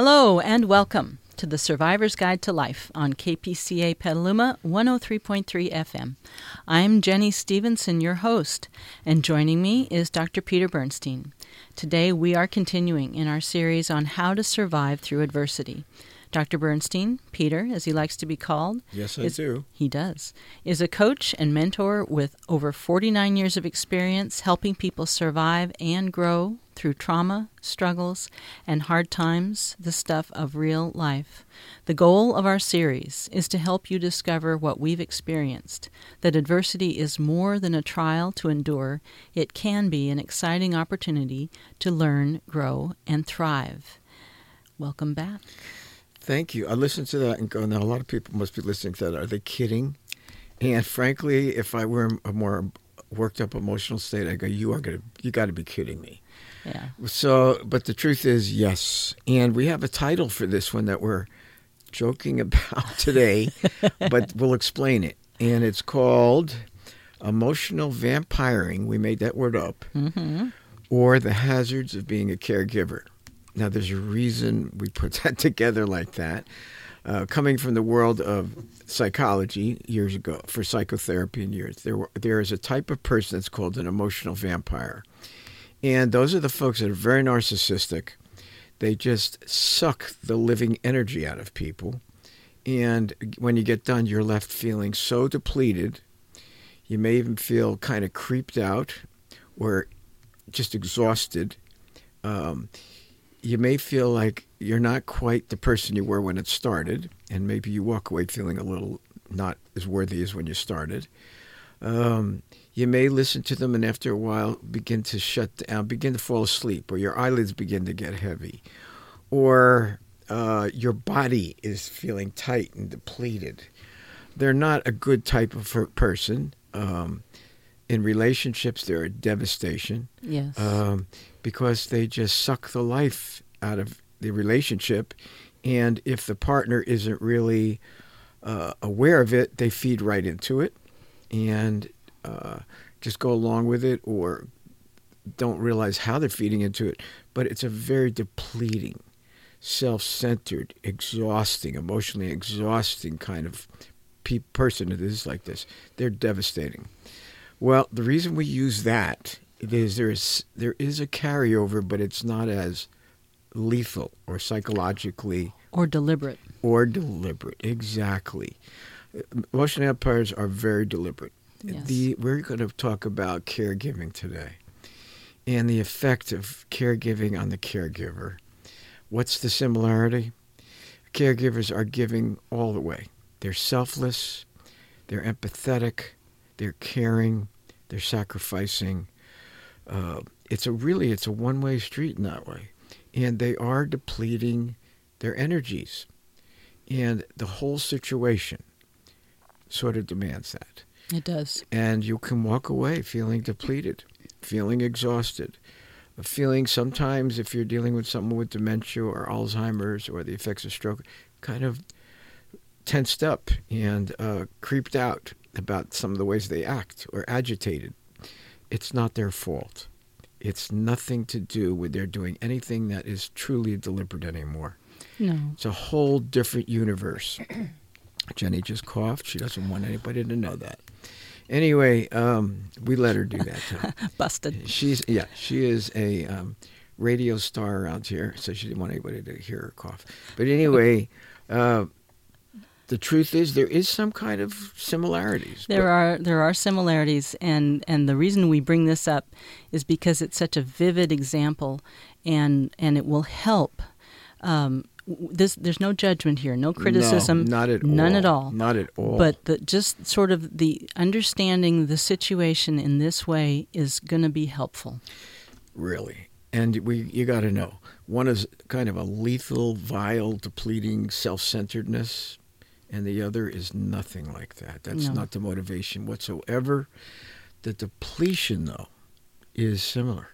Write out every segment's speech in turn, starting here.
Hello and welcome to the Survivor's Guide to Life on KPCA Petaluma 103.3 FM. I'm Jenny Stevenson, your host, and joining me is Dr. Peter Bernstein. Today we are continuing in our series on how to survive through adversity. Dr. Bernstein, Peter, as he likes to be called, Yes, I is, do. He does. Is a coach and mentor with over 49 years of experience helping people survive and grow through trauma, struggles, and hard times, the stuff of real life. The goal of our series is to help you discover what we've experienced that adversity is more than a trial to endure, it can be an exciting opportunity to learn, grow, and thrive. Welcome back. Thank you. I listened to that and go, now a lot of people must be listening to that. Are they kidding? And frankly, if I were in a more worked up emotional state, I go, you are going to, you got to be kidding me. Yeah. So, but the truth is, yes. And we have a title for this one that we're joking about today, but we'll explain it. And it's called Emotional Vampiring. We made that word up. Mm-hmm. Or The Hazards of Being a Caregiver. Now, there's a reason we put that together like that. Uh, coming from the world of psychology years ago, for psychotherapy in years, there, were, there is a type of person that's called an emotional vampire. And those are the folks that are very narcissistic. They just suck the living energy out of people. And when you get done, you're left feeling so depleted. You may even feel kind of creeped out or just exhausted. Um, you may feel like you're not quite the person you were when it started, and maybe you walk away feeling a little not as worthy as when you started. Um, you may listen to them and after a while begin to shut down, begin to fall asleep, or your eyelids begin to get heavy, or uh, your body is feeling tight and depleted. They're not a good type of person. Um, in relationships, they're a devastation Yes. um, because they just suck the life out of the relationship. And if the partner isn't really uh, aware of it, they feed right into it and uh, just go along with it or don't realize how they're feeding into it. But it's a very depleting, self centered, exhausting, emotionally exhausting kind of pe- person that is like this. They're devastating. Well, the reason we use that is there is there is a carryover, but it's not as lethal or psychologically or deliberate. or deliberate. Exactly. Emotional vampires are very deliberate. Yes. The we're going to talk about caregiving today and the effect of caregiving on the caregiver. What's the similarity? Caregivers are giving all the way. They're selfless, they're empathetic, they're caring, they're sacrificing. Uh, it's a really it's a one-way street in that way, and they are depleting their energies, and the whole situation sort of demands that. It does. And you can walk away feeling depleted, feeling exhausted, feeling sometimes if you're dealing with someone with dementia or Alzheimer's or the effects of stroke, kind of tensed up and uh, creeped out about some of the ways they act or agitated. It's not their fault. It's nothing to do with their doing anything that is truly deliberate anymore. No. It's a whole different universe. Jenny just coughed. She doesn't want anybody to know that. Anyway, um, we let her do that. Busted. She's yeah, she is a um, radio star around here, so she didn't want anybody to hear her cough. But anyway, uh, the truth is there is some kind of similarities. There but- are there are similarities, and and the reason we bring this up is because it's such a vivid example, and and it will help. Um, this there's no judgment here, no criticism, No, not at none all. at all. Not at all. But the, just sort of the understanding the situation in this way is going to be helpful. really, and we you got to know one is kind of a lethal, vile, depleting self-centeredness, and the other is nothing like that. That's No. not the motivation whatsoever. The depletion, though, is similar.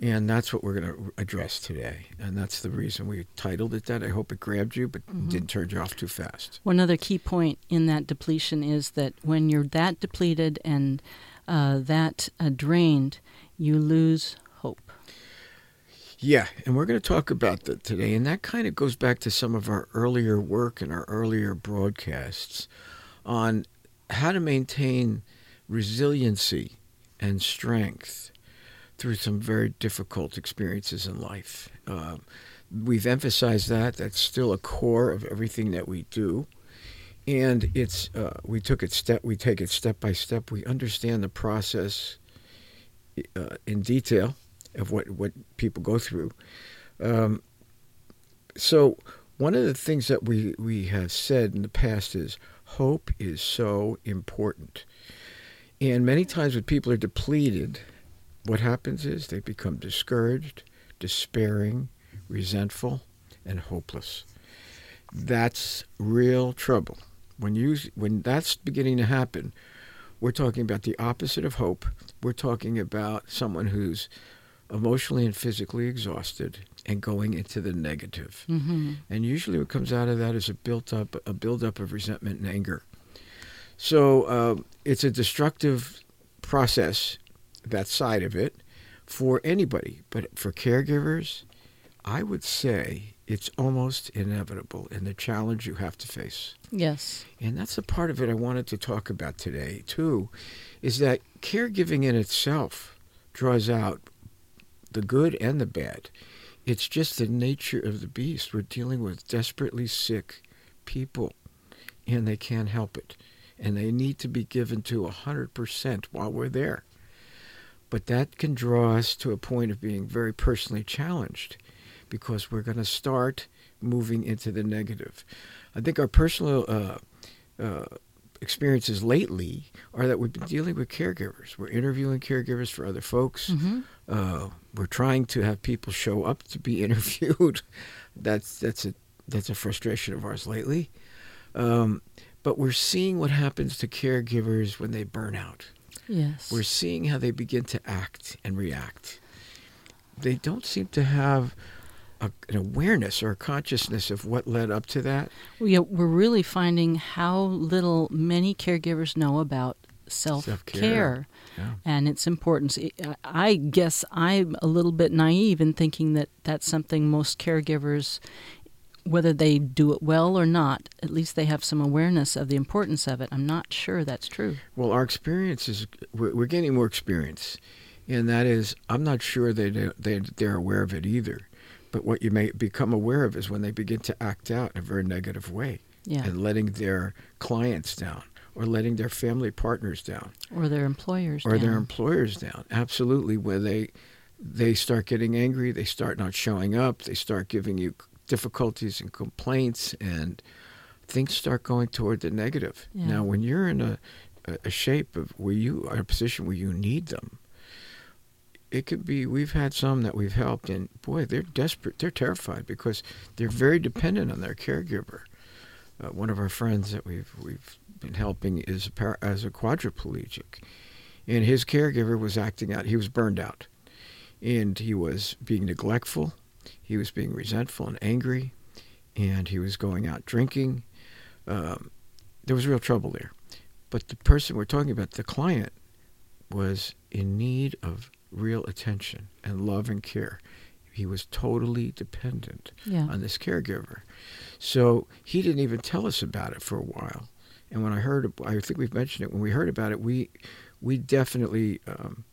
And that's what we're going to address today. And that's the reason we titled it that. I hope it grabbed you, but Mm-hmm. didn't turn you off too fast. One other key point in that depletion is that when you're that depleted and uh, that uh, drained, you lose. Yeah, and we're going to talk about that today. And that kind of goes back to some of our earlier work and our earlier broadcasts on how to maintain resiliency and strength through some very difficult experiences in life. Uh, we've emphasized that. That's still a core of everything that we do. And it's uh, we took it step we take it step by step. We understand the process uh, in detail of what, what people go through. Um, so one of the things that we, we have said in the past is hope is so important. And many times when people are depleted, what happens is they become discouraged, despairing, resentful, and hopeless. That's real trouble. When you when that's beginning to happen, we're talking about the opposite of hope. We're talking about someone who's emotionally and physically exhausted and going into the negative. Mm-hmm. And usually what comes out of that is a built up a buildup of resentment and anger. So uh, it's a destructive process, that side of it, for anybody. But for caregivers, I would say it's almost inevitable in the challenge you have to face. Yes. And that's the part of it I wanted to talk about today, too, is that caregiving in itself draws out the good and the bad. It's just the nature of the beast. We're dealing with desperately sick people, and they can't help it. And they need to be given to 100% while we're there. But that can draw us to a point of being very personally challenged because we're going to start moving into the negative. I think our personal uh, uh, experiences lately are that we've been dealing with caregivers. We're interviewing caregivers for other folks. Mm-hmm. Uh, we're trying to have people show up to be interviewed. that's that's a that's a frustration of ours lately. Um, but we're seeing what happens to caregivers when they burn out. Yes. We're seeing how they begin to act and react. They don't seem to have a, an awareness or a consciousness of what led up to that. Well, yeah, we're really finding how little many caregivers know about self Self-care. Yeah. and its importance. I- I guess I'm a little bit naive in thinking that that's something most caregivers, whether they do it well or not, at least they have some awareness of the importance of it. I'm not sure that's true. Well, our experience is we're, we're getting more experience, and that is I'm not sure they they they're aware of it either. But what you may become aware of is when they begin to act out in a very negative way Yeah. and letting their clients down or letting their family partners down or their employers. or their down. employers down. Absolutely, where they they start getting angry, they start not showing up, they start giving you difficulties and complaints, and things start going toward the negative. Yeah. Now, when you're in a, a a shape of where you are in a position where you need them, it could be. We've had some that we've helped, and boy, they're desperate. They're terrified because they're very dependent on their caregiver. Uh, one of our friends that we've we've been helping is a as a quadriplegic, and his caregiver was acting out. He was burned out, and he was being neglectful. He was being resentful and angry, and he was going out drinking. Um, there was real trouble there. But the person we're talking about, the client, was in need of real attention and love and care. He was totally dependent Yeah. on this caregiver. So he didn't even tell us about it for a while. And when I heard, I think we've mentioned it. When we heard about it, we we definitely um,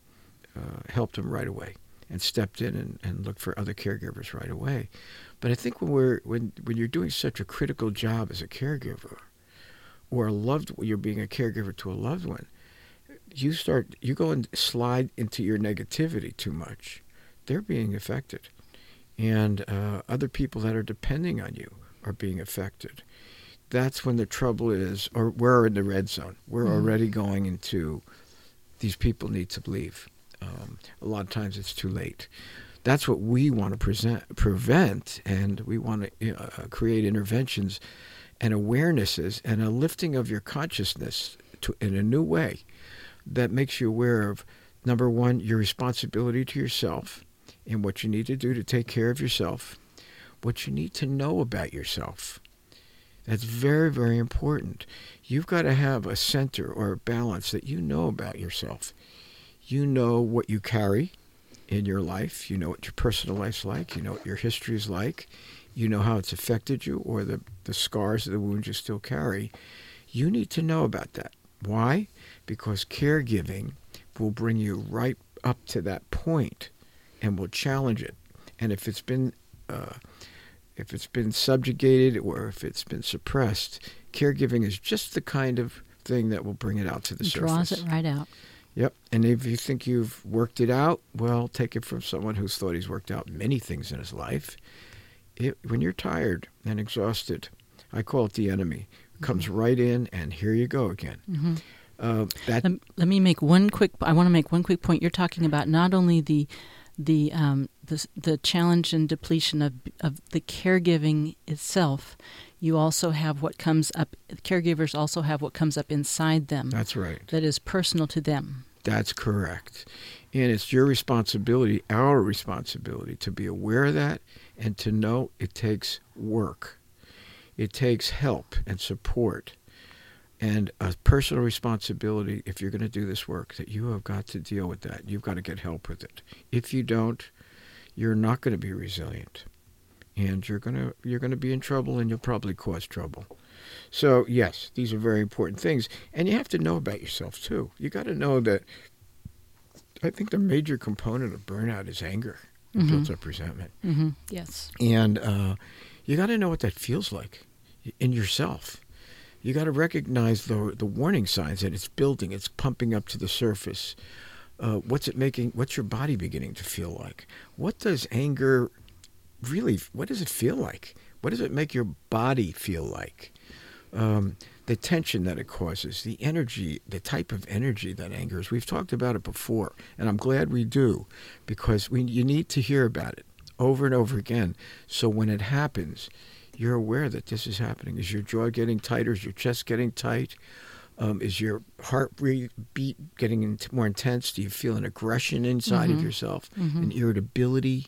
uh, helped him right away and stepped in and, and looked for other caregivers right away. But I think when we're when when you're doing such a critical job as a caregiver, or a loved, you're being a caregiver to a loved one, you start you go and slide into your negativity too much. They're being affected, and uh, other people that are depending on you are being affected. That's when the trouble is, or we're in the red zone. We're Mhm. already going into these people need to leave. Um, a lot of times it's too late. That's what we want to present, prevent, and we want to uh, create interventions and awarenesses and a lifting of your consciousness to, in a new way that makes you aware of number one, your responsibility to yourself and what you need to do to take care of yourself, what you need to know about yourself. That's very, very important. You've got to have a center or a balance that you know about yourself. You know what you carry in your life. You know what your personal life's like. You know what your history is like. You know how it's affected you or the, the scars or the wounds you still carry. You need to know about that. Why? Because caregiving will bring you right up to that point and will challenge it. And if it's been uh, if it's been subjugated or if it's been suppressed, caregiving is just the kind of thing that will bring it out to the It surface. draws it right out. Yep. And if you think you've worked it out, well, take it from someone who's thought he's worked out many things in his life. It, when you're tired and exhausted, I call it the enemy. Comes right in, and here you go again. hmm Uh, that Let, let me make one quick. I want to make one quick point. You're talking about not only the the um, the, the challenge and depletion of of the caregiving itself. You also have what comes up. Caregivers also have what comes up inside them that's right. that is personal to them. That's correct. And it's your responsibility, our responsibility, to be aware of that and to know it takes work. It takes help and support and a personal responsibility if you're going to do this work that you have got to deal with that. You've got to get help with it. If you don't, you're not going to be resilient. And you're going to you're going to be in trouble and you'll probably cause trouble. So, yes, these are very important things. And you have to know about yourself, too. You got to know that I think the major component of burnout is anger, Mhm. built up resentment. hmm Yes. And uh, you got to know what that feels like in yourself. You got to recognize the, the warning signs that it's building, it's pumping up to the surface. Uh, what's it making? What's your body beginning to feel like? What does anger really? What does it feel like? What does it make your body feel like? Um, the tension that it causes, the energy, the type of energy that anger is. We've talked about it before, and I'm glad we do, because we you need to hear about it over and over again. So when it happens, you're aware that this is happening. Is your jaw getting tighter? Is your chest getting tight? Um, is your heart beat getting in- more intense? Do you feel an aggression inside of Mhm. yourself, Mhm. an irritability,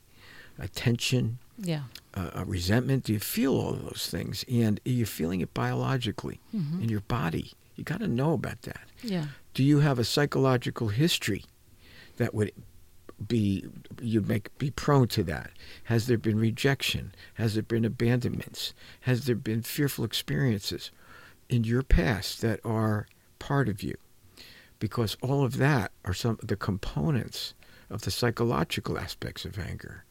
a tension, Yeah. a, a resentment? Do you feel all of those things? And are you feeling it biologically hmm in your body? You got to know about that. Yeah. Do you have a psychological history that would be you'd make be prone to that? Has there been rejection? Has there been abandonments? Has there been fearful experiences in your past that are part of you? Because all of that are some of the components of the psychological aspects of anger.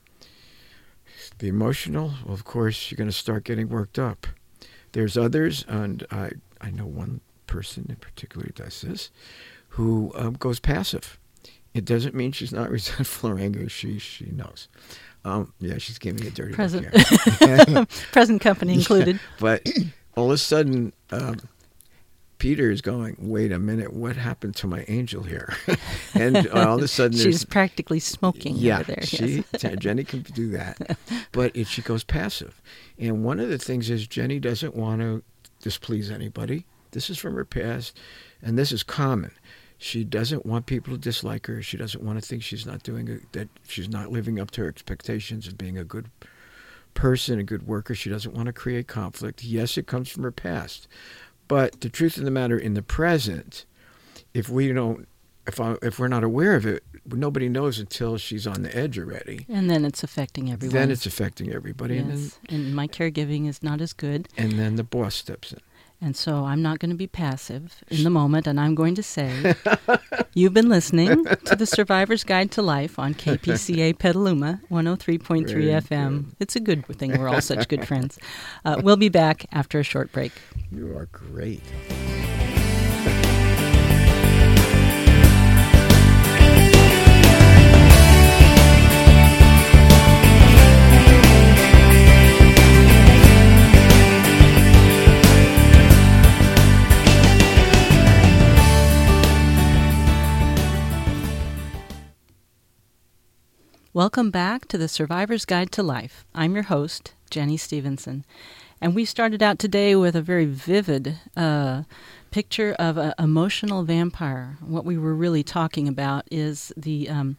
The emotional, well, of course, you're going to start getting worked up. There's others, and I, I know one person in particular does this, who um, goes passive. It doesn't mean she's not resentful or angry. She she knows. Um, yeah, she's giving me a dirty Present. Present company included. but all of a sudden, um, Peter is going, "Wait a minute, what happened to my angel here?" and all of a sudden, She's practically smoking yeah, over there. she yes. Jenny can do that, but it, she goes passive. And one of the things is Jenny doesn't want to displease anybody. This is from her past, and this is common. She doesn't want people to dislike her. She doesn't want to think she's not doing a, that. She's not living up to her expectations of being a good person, a good worker. She doesn't want to create conflict. Yes, it comes from her past, but the truth of the matter, in the present, if we don't, if I, if we're not aware of it, nobody knows until she's on the edge already. and then it's affecting everyone. Then it's affecting everybody, and, then, yes. and my caregiving is not as good. and then the boss steps in. And so I'm not going to be passive in the moment, and I'm going to say, you've been listening to the Survivor's Guide to Life on KPCA Petaluma 103.3 Very FM. It's a good thing we're all such good friends. Uh, we'll be back after a short break. You are great. Welcome back to the Survivor's Guide to Life. I'm your host, Jenny Stevenson. And we started out today with a very vivid uh, picture of an emotional vampire. What we were really talking about is the, um,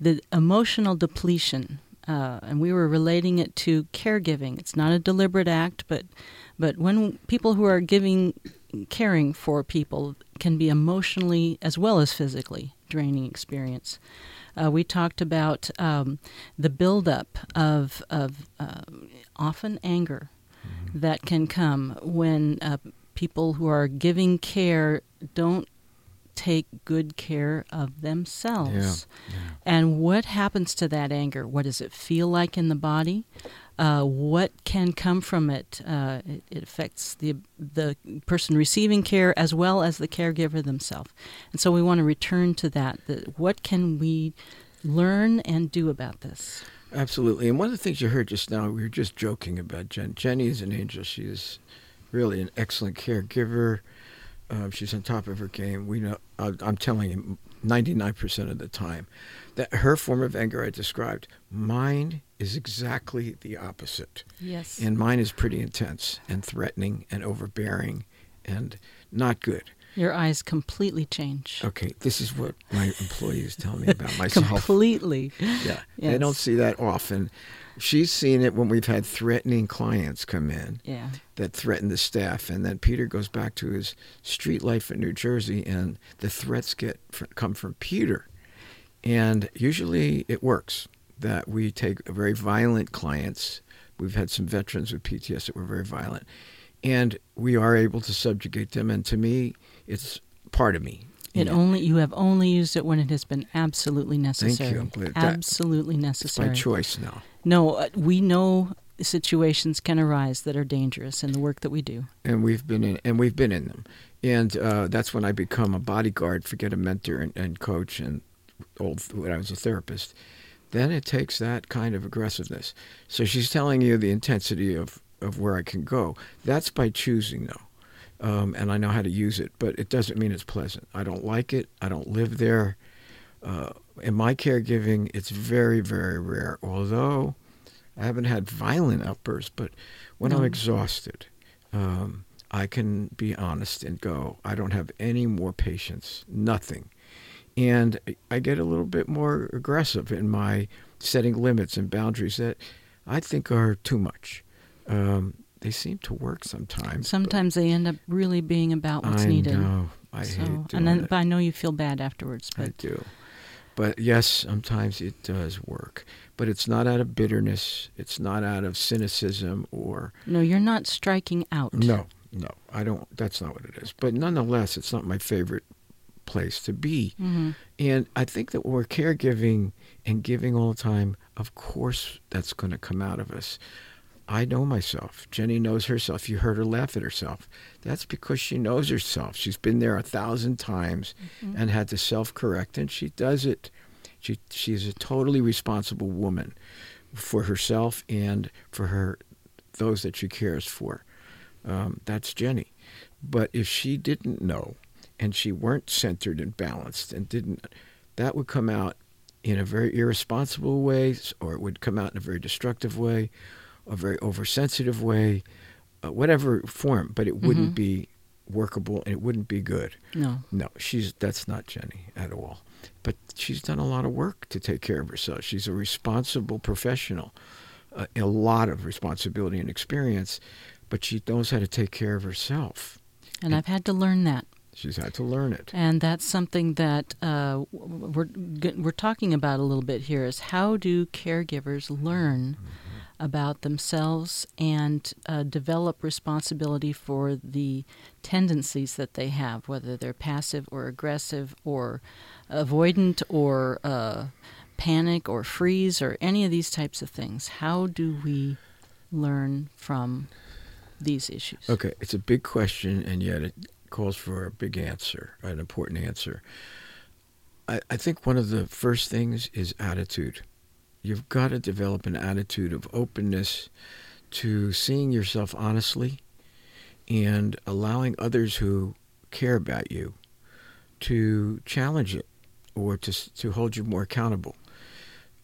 the emotional depletion. Uh, and we were relating it to caregiving. It's not a deliberate act, but, but when people who are giving, caring for people can be emotionally as well as physically draining experience. Uh, we talked about um, the buildup of of uh, often anger Mm-hmm. that can come when uh, people who are giving care don't take good care of themselves. And what happens to that anger? What does it feel like in the body? Uh, what can come from it? Uh, it? It affects the the person receiving care as well as the caregiver themselves. And so we want to return to that. The, what can we learn and do about this? Absolutely. And one of the things you heard just now, we were just joking about Jen. Jenny is an angel. She is really an excellent caregiver. Uh, she's on top of her game. We know. I, I'm telling you, 99% of the time, that her form of anger I described, mine is exactly the opposite. Yes. And mine is pretty intense and threatening and overbearing and not good. Your eyes completely change. Okay, this is what my employees tell me about myself. Completely. Yeah, they don't see that often. She's seen it when we've had threatening clients come in Yeah. that threaten the staff, and then Peter goes back to his street life in New Jersey, and the threats get come from Peter, and usually it works. That we take very violent clients. We've had some veterans with PTS that were very violent, and we are able to subjugate them. And to me, it's part of me. It only you have only used it when it has been absolutely necessary. I'm glad that- absolutely It's necessary. my choice now. No, uh, we know situations can arise that are dangerous in the work that we do. and we've been in and we've been in them and uh, that's when i become a bodyguard forget a mentor and, and coach and old when i was a therapist then it takes that kind of aggressiveness. So she's telling you the intensity of, of where i can go. That's by choosing though um, and i know how to use it but it doesn't mean it's pleasant. I don't like it. I don't live there. Uh, in my caregiving it's very very rare. Although i haven't had violent outbursts but when i'm exhausted um, I can be honest and go, I don't have any more patience, nothing. And I get a little bit more aggressive in my setting limits and boundaries that I think are too much. Um, they seem to work sometimes. Sometimes they end up really being about what's I needed. know. I so, hate doing and then, it. but I know you feel bad afterwards. I do. But yes, sometimes it does work. But it's not out of bitterness. It's not out of cynicism or no, you're not striking out. No, no, I don't. That's not what it is. But nonetheless, it's not my favorite place to be. hmm And I think that we're caregiving and giving all the time. Of course, that's going to come out of us. I know myself. Jenny knows herself. You heard her laugh at herself. That's because she knows herself. She's been there a thousand times and had to self-correct, and she does it. She she's a totally responsible woman for herself and for her those that she cares for. Um, that's Jenny. But if she didn't know and she weren't centered and balanced and didn't, that would come out in a very irresponsible way or it would come out in a very destructive way, a very oversensitive way, uh, whatever form, but it wouldn't Mhm. be workable and it wouldn't be good. No. No, she's that's not Jenny at all. But she's done a lot of work to take care of herself. She's a responsible professional, uh, a lot of responsibility and experience, but she knows how to take care of herself. And I've had to learn that. She's had to learn it. And that's something that uh, we're we're talking about a little bit here is how do caregivers learn about themselves and uh, develop responsibility for the tendencies that they have, whether they're passive or aggressive or avoidant or uh, panic or freeze or any of these types of things. How do we learn from these issues? Okay, it's a big question, and yet it calls for a big answer, an important answer. I, I think one of the first things is attitude. You've got to develop an attitude of openness to seeing yourself honestly and allowing others who care about you to challenge it or to, to hold you more accountable.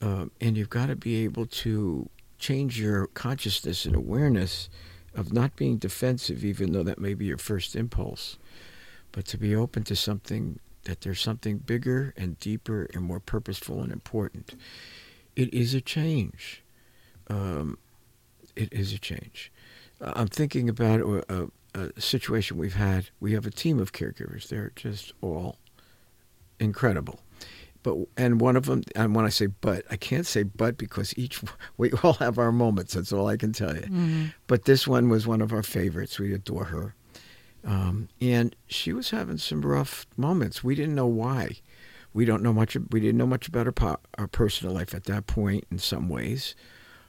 Um, and you've got to be able to change your consciousness and awareness of not being defensive, even though that may be your first impulse, but to be open to something that there's something bigger and deeper and more purposeful and important. It is a change. Um, it is a change. I'm thinking about a, a, a situation we've had. We have a team of caregivers. They're just all incredible. But and one of them, and when I say but, I can't say but because each we all have our moments. That's all I can tell you. Mm-hmm. But this one was one of our favorites. We adore her, um, and she was having some rough moments. We didn't know why. We don't know much. We didn't know much about her, po- our personal life at that point. In some ways,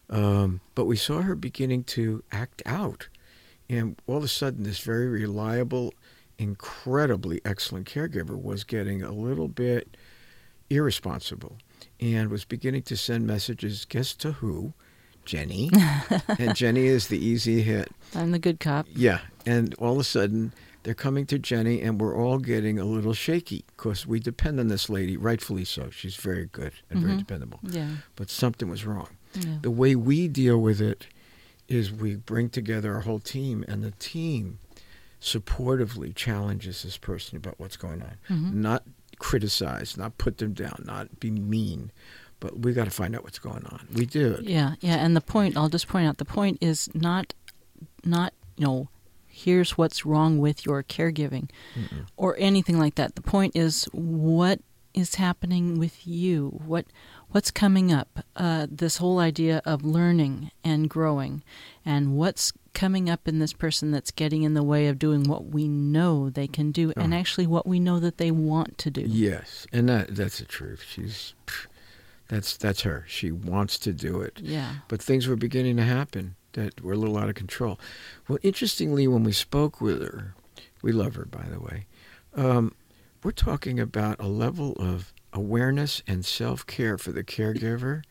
um, but we saw her beginning to act out, and all of a sudden, this very reliable, incredibly excellent caregiver was getting a little bit irresponsible and was beginning to send messages. Guess to who? Jenny. and Jenny is the easy hit. I'm the good cop. Yeah. And all of a sudden, they're coming to Jenny, and we're all getting a little shaky because we depend on this lady, rightfully so. She's very good and very Mhm. dependable. Yeah. But something was wrong. yeah. The way we deal with it is we bring together our whole team, and the team supportively challenges this person about what's going on. Mhm. Not criticize, not put them down, not be mean, but we got to find out what's going on. We do. Yeah, yeah, and the point I'll just point out the point is not not, you know, here's what's wrong with your caregiving Mm-mm. or anything like that. The point is what is happening with you? What what's coming up? Uh, this whole idea of learning and growing, and what's coming up in this person that's getting in the way of doing what we know they can do, and Uh-huh. actually what we know that they want to do. Yes, and that that's the truth. She's that's that's her. She wants to do it. Yeah. but things were beginning to happen that were a little out of control. Well, interestingly, when we spoke with her, we love her, by the way. Um, we're talking about a level of awareness and self care for the caregiver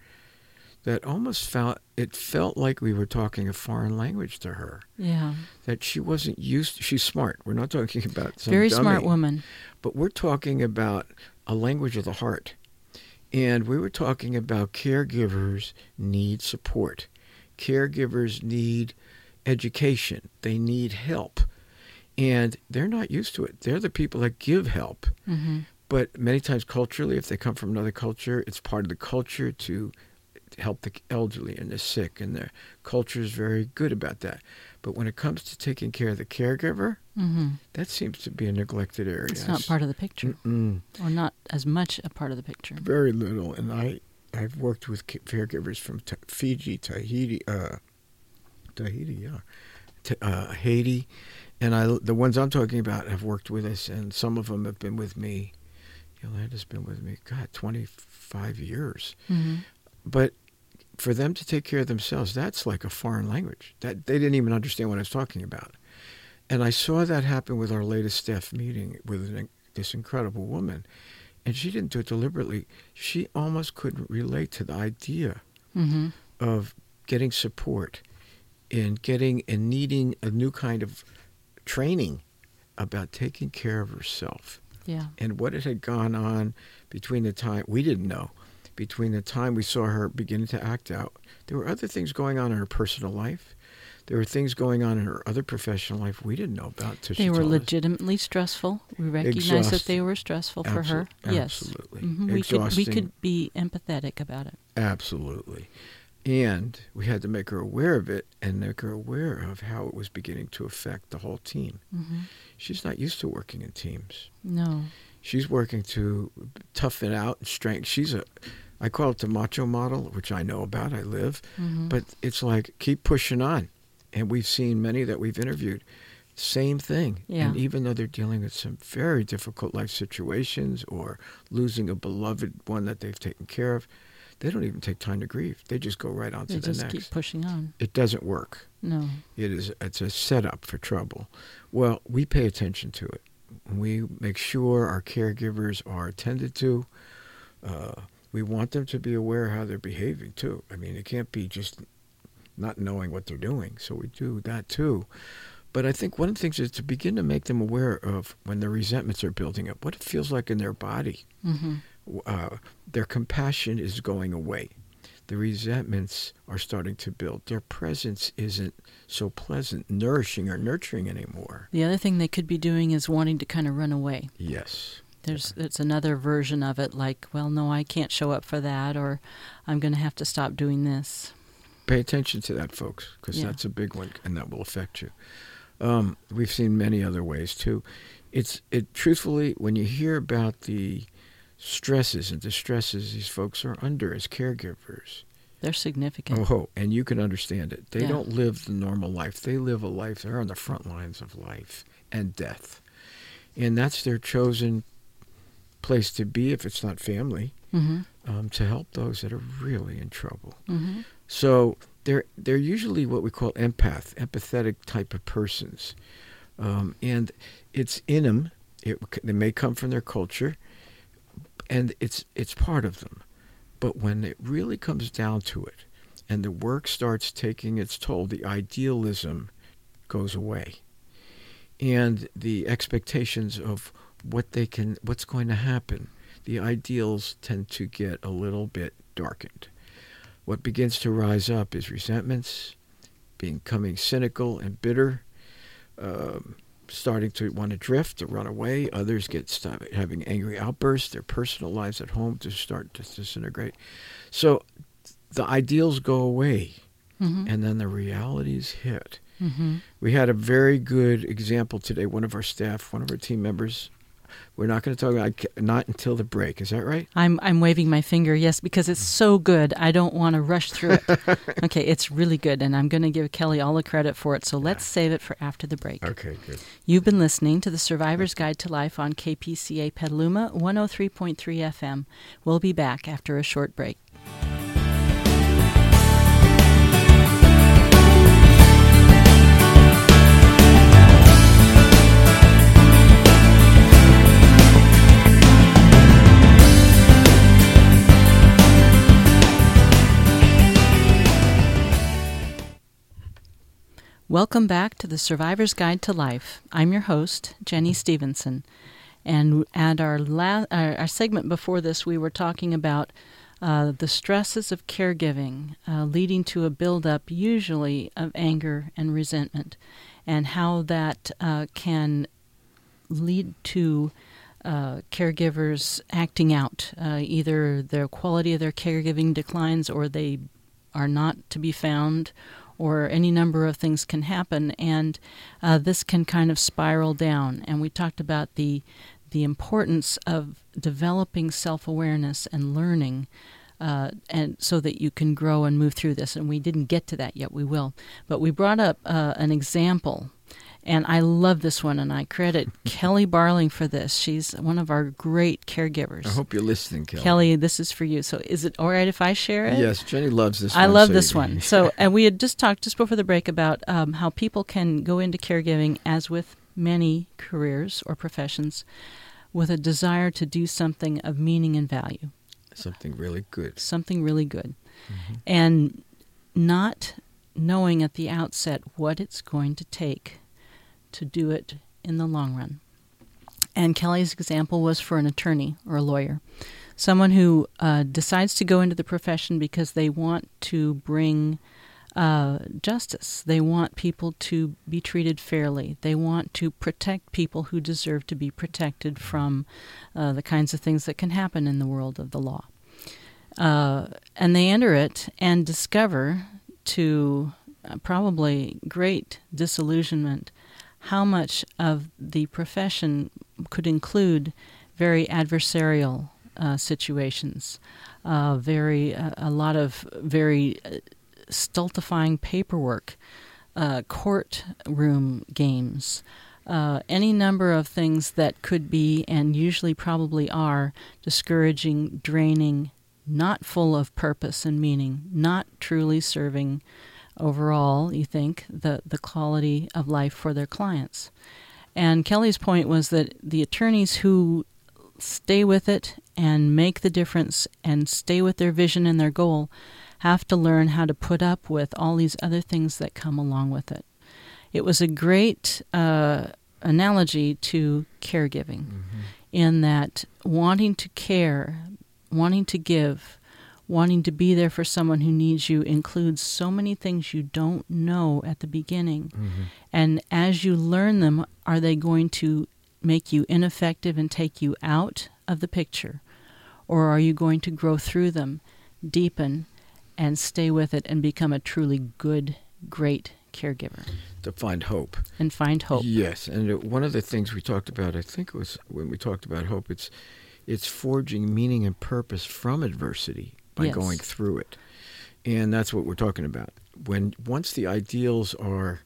that almost felt it felt like we were talking a foreign language to her. Yeah. That she wasn't used. to, she's smart. We're not talking about some Very dummy, smart woman. but we're talking about a language of the heart. And we were talking about caregivers need support. Caregivers need education. They need help. And they're not used to it. They're the people that give help. hmm But many times, culturally, if they come from another culture, it's part of the culture to help the elderly and the sick, and their culture is very good about that. But when it comes to taking care of the caregiver, hmm that seems to be a neglected area. It's not part of the picture, Mm-mm. or not as much a part of the picture. Very little, and I I've worked with caregivers from Ta Fiji, Tahiti, uh, Tahiti, yeah, Ta uh, Haiti, and I the ones I'm talking about have worked with us, and some of them have been with me. Yolanda's been with me, God, 25 years. hmm But for them to take care of themselves, that's like a foreign language. That they didn't even understand what I was talking about. And I saw that happen with our latest staff meeting with an, this incredible woman. And she didn't do it deliberately. She almost couldn't relate to the idea hmm of getting support and getting and needing a new kind of training about taking care of herself Yeah. and what it had gone on between the time we didn't know between the time we saw her beginning to act out there were other things going on in her personal life there were things going on in her other professional life we didn't know about They were told us. legitimately stressful. We recognize that they were stressful for her. Absol- Yes. absolutely. Mhm. We could we could be empathetic about it. absolutely and we had to make her aware of it and make her aware of how it was beginning to affect the whole team. Hmm she's not used to working in teams. No. she's working to tough it out and strength she's a i call it the macho model which i know about i live. Hmm but it's like keep pushing on. And we've seen many that we've interviewed same thing. Yeah. and even though they're dealing with some very difficult life situations or losing a beloved one that they've taken care of they don't even take time to grieve they just go right on they to the next. They just keep pushing on. it doesn't work No. it is it's a setup for trouble. Well, we pay attention to it. We make sure our caregivers are attended to. Uh, we want them to be aware how they're behaving too. I mean, it can't be just not knowing what they're doing. So we do that too. But I think one of the things is to begin to make them aware of when their resentments are building up, what it feels like in their body. hmm Uh, their compassion is going away. The resentments are starting to build. Their presence isn't so pleasant, nourishing, or nurturing anymore. The other thing they could be doing is wanting to kind of run away. Yes. There's it's another version of it, like, well, no, I can't show up for that, or I'm going to have to stop doing this. Pay attention to that, folks, because Yeah. that's a big one, and that will affect you. Um, we've seen many other ways too. It's it truthfully when you hear about the stresses and distresses these folks are under as caregivers. They're significant. Oh, and you can understand it. They Yeah. don't live the normal life. They live a life. They're on the front lines of life and death, and that's their chosen place to be if it's not family Mm-hmm. um, to help those that are really in trouble. Mm-hmm. So they're they're usually what we call empath, empathetic type of persons, um, and it's in them. It, they may come from their culture, and it's it's part of them. But when it really comes down to it, and the work starts taking its toll, the idealism goes away, and the expectations of what they can, what's going to happen, the ideals tend to get a little bit darkened. What begins to rise up is resentments, becoming cynical and bitter, um, starting to want to drift, to run away. Others get start having angry outbursts. Their personal lives at home to start to disintegrate. So the ideals go away, Mm-hmm. and then the realities hit. Mm-hmm. We had a very good example today. One of our staff, one of our team members. We're not going to talk about not until the break. Is that right? I'm I'm waving my finger, yes, because it's so good. I don't want to rush through it. okay, it's really good, and I'm going to give Kelly all the credit for it. So let's save it for after the break. Okay, good. You've been listening to the Survivor's Guide to Life on KPCA Petaluma 103.3 FM. We'll be back after a short break. Welcome back to the Survivor's Guide to Life. I'm your host, Jenny Stevenson. And at our, la- our, our segment before this, we were talking about uh, the stresses of caregiving uh, leading to a buildup, usually, of anger and resentment, and how that uh, can lead to uh, caregivers acting out. Uh, either their quality of their caregiving declines or they are not to be found, or any number of things can happen, and uh, this can kind of spiral down. And we talked about the the importance of developing self awareness and learning. Uh, and so that you can grow and move through this. And we didn't get to that yet. We will. But we brought up uh, an example and I love this one, and I credit Kelly Barling for this. She's one of our great caregivers. I hope you're listening, Kelly. Kelly, this is for you. So, is it all right if I share it? Yes, Jenny loves this one. I one. love so this one. So, and we had just talked just before the break about um, how people can go into caregiving, as with many careers or professions, with a desire to do something of meaning and value, Something really good. something really good, and not knowing at the outset what it's going to take to do it in the long run. And Kelly's example was for an attorney or a lawyer, someone who uh, decides to go into the profession because they want to bring uh, justice. They want people to be treated fairly. They want to protect people who deserve to be protected from uh, the kinds of things that can happen in the world of the law. Uh, and they enter it and discover, to uh, probably great disillusionment, how much of the profession could include very adversarial uh, situations, uh, very uh, a lot of very uh, stultifying paperwork, uh, courtroom games, uh, any number of things that could be and usually probably are discouraging, draining, not full of purpose and meaning, not truly serving overall, you think, the, the quality of life for their clients. And Kelly's point was that the attorneys who stay with it and make the difference and stay with their vision and their goal have to learn how to put up with all these other things that come along with it. It was a great uh, analogy to caregiving in that wanting to care, wanting to give, wanting to be there for someone who needs you includes so many things you don't know at the beginning. And as you learn them, are they going to make you ineffective and take you out of the picture? Or are you going to grow through them, deepen, and stay with it and become a truly good, great caregiver To find hope. and find hope? Yes, and uh, one of the things we talked about, I think it was when we talked about hope, it's It's forging meaning and purpose from adversity by Yes. going through it. And that's what we're talking about. When once the ideals are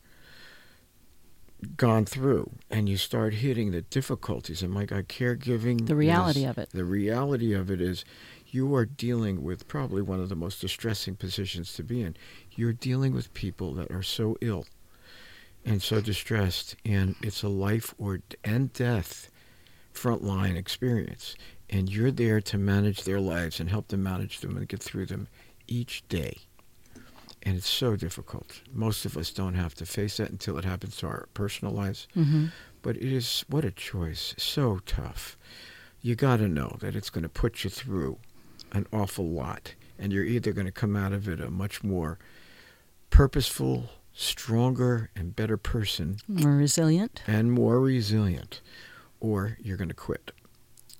gone through and you start hitting the difficulties and my God, caregiving The reality is- of it. The reality of it is you are dealing with probably one of the most distressing positions to be in. You're dealing with people that are so ill and so distressed and it's a life or and death frontline experience. And you're there to manage their lives and help them manage them and get through them each day. And it's so difficult. Most of us don't have to face that until it happens to our personal lives. Mm-hmm. but it is what a choice. So tough. You got to know that it's going to put you through an awful lot. And you're either going to come out of it a much more purposeful stronger and better person More resilient. and more resilient, or you're going to quit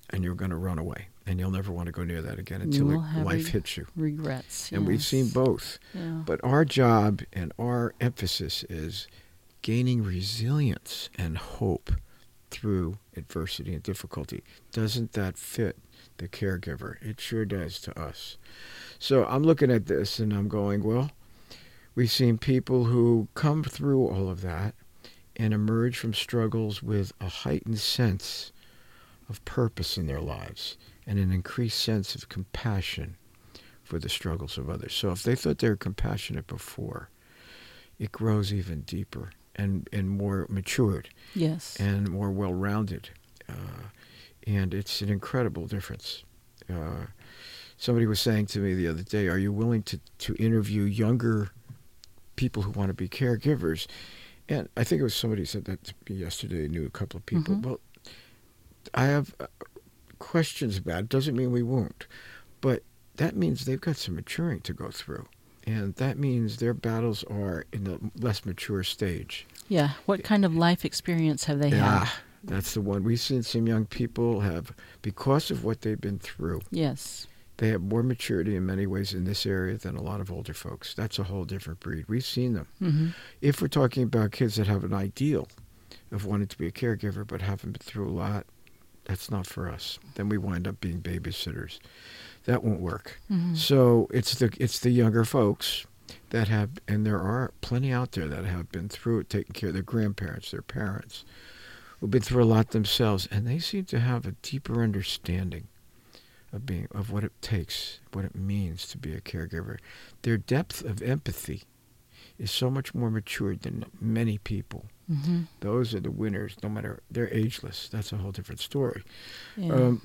and you're going to run away and you'll never want to go near that again until it- life hits you. Regrets. And we've seen both. Yeah. But our job and our emphasis is gaining resilience and hope through adversity and difficulty. Doesn't that fit the caregiver? It sure does to us. So I'm looking at this and I'm going, well, we've seen people who come through all of that and emerge from struggles with a heightened sense of purpose in their lives and an increased sense of compassion for the struggles of others. So if they thought they were compassionate before, it grows even deeper and, and more matured Yes. and more well rounded. Uh, and it's an incredible difference. Uh, somebody was saying to me the other day, Are you willing to, to interview younger people who want to be caregivers? And I think it was somebody said that to me yesterday. I knew a couple of people. Mhm. Well, I have uh, questions about it. Doesn't mean we won't. But that means they've got some maturing to go through. And that means their battles are in the less mature stage. yeah. What kind of life experience have they Yeah, had? that's the one. We've seen some young people have, because of what they've been through, Yes. They have more maturity in many ways in this area than a lot of older folks. That's a whole different breed. We've seen them. Mm-hmm. If we're talking about kids that have an ideal of wanting to be a caregiver but haven't been through a lot, that's not for us. Then we wind up being babysitters. That won't work. Mm-hmm. So it's the it's the younger folks that have, and there are plenty out there that have been through it, taking care of their grandparents, their parents, who've been through a lot themselves, and they seem to have a deeper understanding of being of what it takes, what it means to be a caregiver. Their depth of empathy is so much more matured than many people. Mm-hmm. Those are the winners, no matter they're ageless. That's a whole different story. Yeah. Um,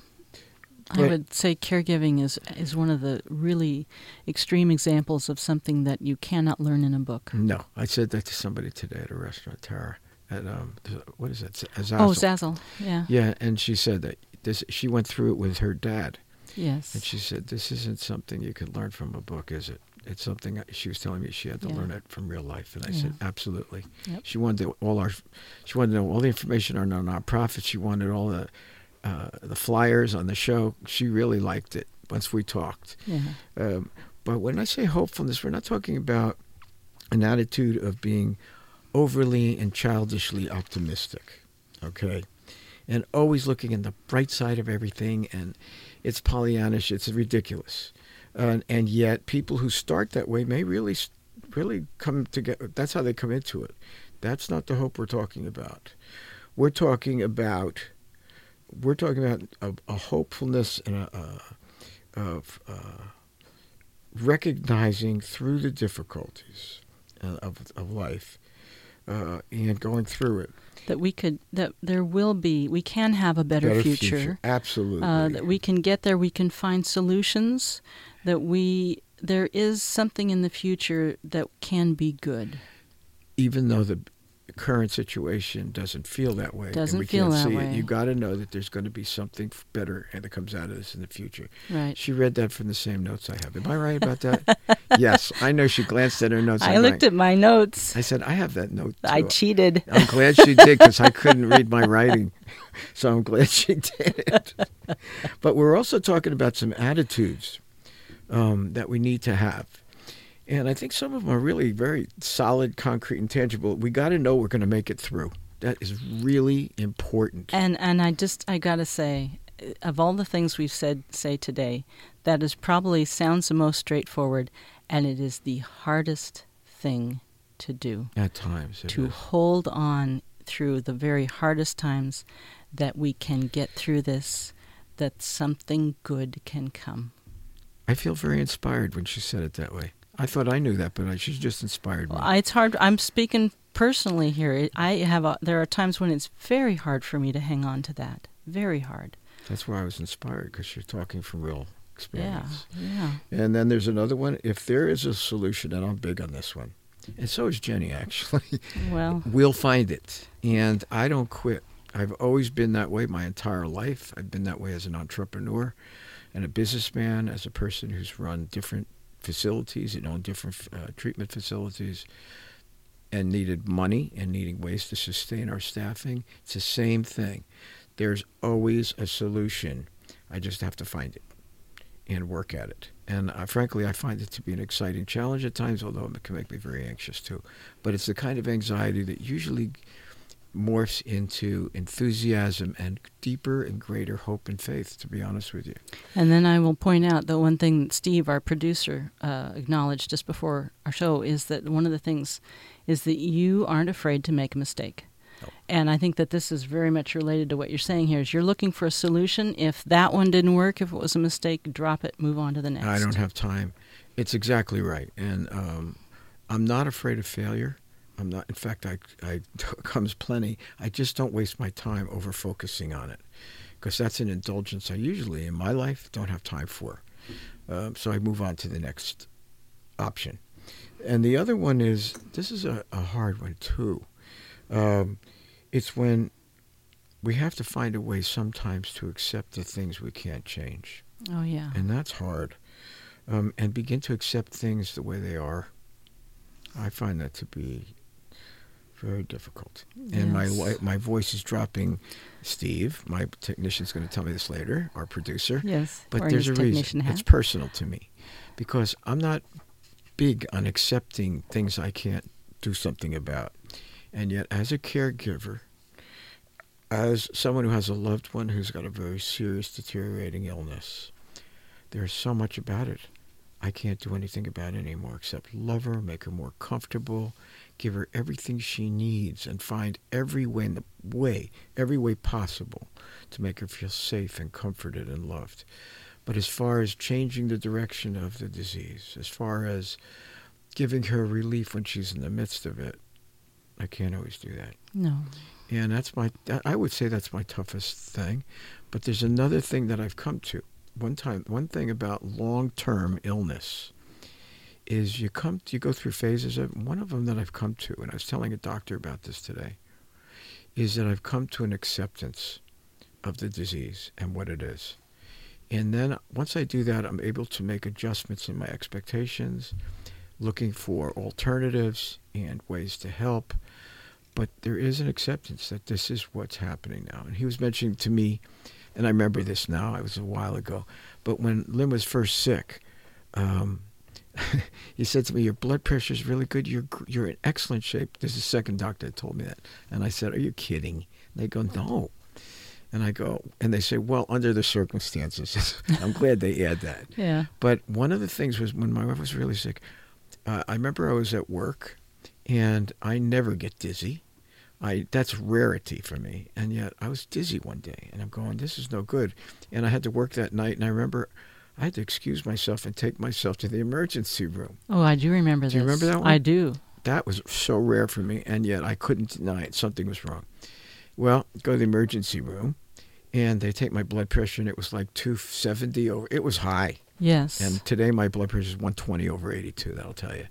I would say caregiving is is one of the really extreme examples of something that you cannot learn in a book. No, I said that to somebody today at a restaurant, Tara. At um, what is that? Oh, Zazzle. Yeah. Yeah, and she said that this. She went through it with her dad, Yes. and she said this isn't something you can learn from a book, is it? It's something she was telling me she had to Yeah. learn it from real life, and I Yeah. said absolutely. Yep. She wanted to- all our, she wanted to know all the information on our nonprofit. She wanted all the, uh, the flyers on the show. She really liked it once we talked. yeah. Um, but when I say hopefulness, we're not talking about an attitude of being overly and childishly optimistic, okay? And always looking in the bright side of everything, and it's Pollyannish, it's ridiculous. Uh, and yet, people who start that way may really, really come together. That's how they come into it. That's not the hope we're talking about. We're talking about, we're talking about a, a hopefulness and a, a of uh, recognizing through the difficulties uh, of, of life uh, and going through it. That we could that there will be we can have a better, future. Absolutely. Uh, that we can get there. We can find solutions. That we there is something in the future that can be good. Even though the current situation doesn't feel that way, Doesn't and we feel can't that see way. it, you got to know that there's going to be something better that comes out of this in the future. Right. She read that from the same notes I have. Am I right about that? yes, I know. She glanced at her notes. I looked like- at my notes. I said, I have that note. Too. I cheated. I'm glad she did because I couldn't read my writing. So I'm glad she did it. But we're also talking about some attitudes um, that we need to have. And I think some of them are really very solid, concrete, and tangible. We got to know we're going to make it through. That is really important. And and I just I gotta say, of all the things we've said say today, that is probably sounds the most straightforward, and it is the hardest thing to do. At times, to is. hold on through the very hardest times, that we can get through this, that something good can come. I feel very inspired when she said it that way. I thought I knew that, but I, she's just inspired me. Well, it's hard. I'm speaking personally here. I have. A, there are times when it's very hard for me to hang on to that. Very hard. That's why I was inspired because you're talking from real experience. Yeah. Yeah. And then there's another one. If there is a solution, and I'm big on this one, and so is Jenny actually, Well. we'll find it. And I don't quit. I've always been that way my entire life. I've been that way as an entrepreneur and a businessman, as a person who's run different facilities, you know, different uh, treatment facilities, and needed money and needing ways to sustain our staffing. It's the same thing. There's always a solution. I just have to find it and work at it. And uh, frankly, I find it to be an exciting challenge at times, although it can make me very anxious too. But it's the kind of anxiety that usually morphs into enthusiasm and deeper and greater hope and faith, to be honest with you. And then I will point out that one thing that Steve, our producer, uh, acknowledged just before our show is that one of the things is that you aren't afraid to make a mistake. No. And I think that this is very much related to what you're saying here. Is you're looking for a solution. If that one didn't work, if it was a mistake, drop it, move on to the next. I don't have time. It's exactly right. And um, I'm not afraid of failure. I'm not. In fact, I, I comes plenty. I just don't waste my time over focusing on it, because that's an indulgence I usually in my life don't have time for. Um, so I move on to the next option. And the other one is this is a, a hard one too. Um, it's when we have to find a way sometimes to accept the things we can't change, Oh yeah. and that's hard. Um, and begin to accept things the way they are. I find that to be very difficult. And my Yes. wi- my voice is dropping. Steve, my technician's going to tell me this later. Our producer. Yes. But there's a reason. hat. It's personal to me because I'm not big on accepting things I can't do something about. And yet, as a caregiver, as someone who has a loved one who's got a very serious deteriorating illness, there's so much about it. I can't do anything about it anymore except love her, make her more comfortable, give her everything she needs, and find every way, in the way, every way possible to make her feel safe and comforted and loved. But as far as changing the direction of the disease, as far as giving her relief when she's in the midst of it, I can't always do that. No. And that's my, I would say that's my toughest thing. But there's another thing that I've come to. One time, one thing about long-term illness is you come, you go through phases of, one of them that I've come to, and I was telling a doctor about this today, is that I've come to an acceptance of the disease and what it is. And then once I do that, I'm able to make adjustments in my expectations, looking for alternatives and ways to help. But there is an acceptance that this is what's happening now. And he was mentioning to me, and I remember this now, it was a while ago, but when Lynn was first sick, um, he said to me, "Your blood pressure is really good. You're you're in excellent shape." This is the second doctor that told me that, and I said, "Are you kidding?" And they go, "No," and I go, and they say, "Well, under the circumstances." I'm glad they add that. Yeah. But one of the things was when my wife was really sick. Uh, I remember I was at work, and I never get dizzy. I that's rarity for me, and yet I was dizzy one day, and I'm going, "This is no good." And I had to work that night, and I remember I had to excuse myself and take myself to the emergency room. Oh, I do remember Do you this. remember that one? I do. That was so rare for me, and yet I couldn't deny it. Something was wrong. Well, go to the emergency room, and they take my blood pressure, and it was like 270 over. It was high. Yes. And today my blood pressure is 120 over 82, that'll tell you.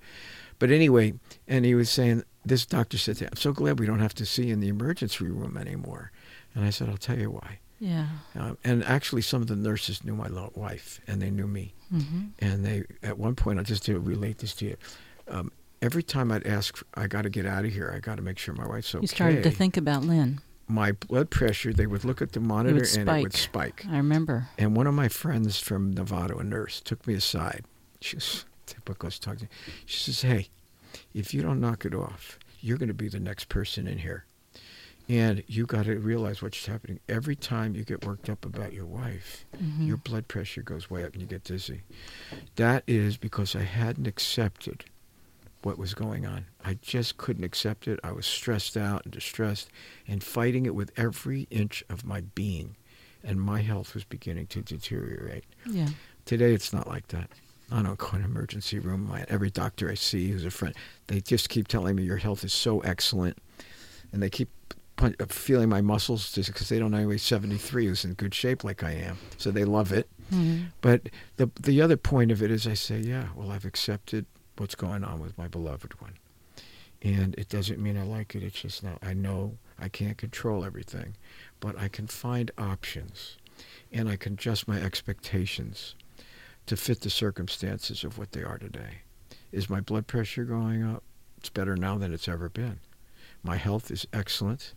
But anyway, and he was saying, this doctor said to him, I'm so glad we don't have to see you in the emergency room anymore. And I said, I'll tell you why. Yeah. Um, and actually, some of the nurses knew my wife, and they knew me. hmm And they, at one point, I'll just to relate this to you. Um, every time I'd ask, I got to get out of here. I got to make sure my wife's okay. You started to think about Lynn. My blood pressure, they would look at the monitor and it would spike. I remember. And one of my friends from Nevada, a nurse, took me aside. She was typical was talking. She says, "Hey, if you don't knock it off, you're going to be the next person in here." And you got to realize what's happening. Every time you get worked up about your wife, Mhm. your blood pressure goes way up and you get dizzy. That is because I hadn't accepted what was going on. I just couldn't accept it. I was stressed out and distressed and fighting it with every inch of my being. And my health was beginning to deteriorate. Yeah. Today, it's not like that. I don't go in an emergency room. My, every doctor I see who's a friend, they just keep telling me your health is so excellent. And they keep feeling my muscles just because they don't know I weigh 73 who's in good shape like I am. So they love it. Mhm. But the the other point of it is I say, yeah, well, I've accepted what's going on with my beloved one. And it doesn't mean I like it. It's just now I know I can't control everything, but I can find options and I can adjust my expectations to fit the circumstances of what they are today. Is my blood pressure going up? It's better now than it's ever been. My health is excellent.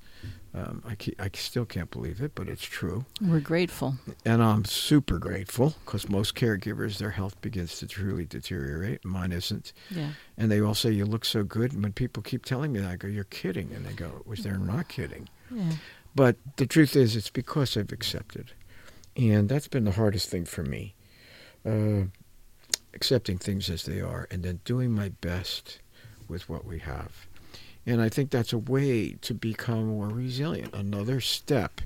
Um, I, ke- I still can't believe it, but it's true. We're grateful. And I'm super grateful because most caregivers, their health begins to truly deteriorate. Mine isn't. Yeah. And they all say, You look so good. And when people keep telling me that, I go, You're kidding. And they go, Was they're not kidding. Yeah. But the truth is, it's because I've accepted. And that's been the hardest thing for me. Uh, accepting things as they are and then doing my best with what we have. And I think that's a way to become more resilient. Another step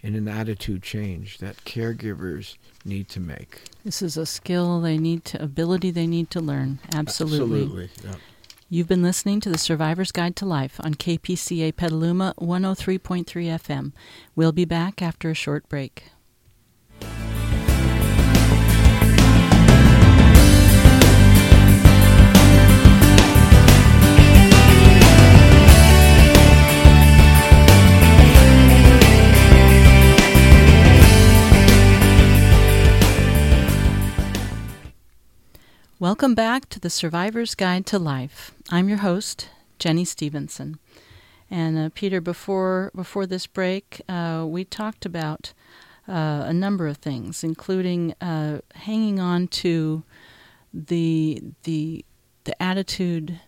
in an attitude change that caregivers need to make. This is a skill they need to, ability they need to learn. Absolutely. Absolutely. Yeah. You've been listening to the Survivor's Guide to Life on KPCA Petaluma 103.3 FM. We'll be back after a short break. Welcome back to the Survivor's Guide to Life. I'm your host, Jenny Stevenson. And uh, Peter, before before this break, uh, we talked about uh, a number of things, including uh, hanging on to the the the attitude,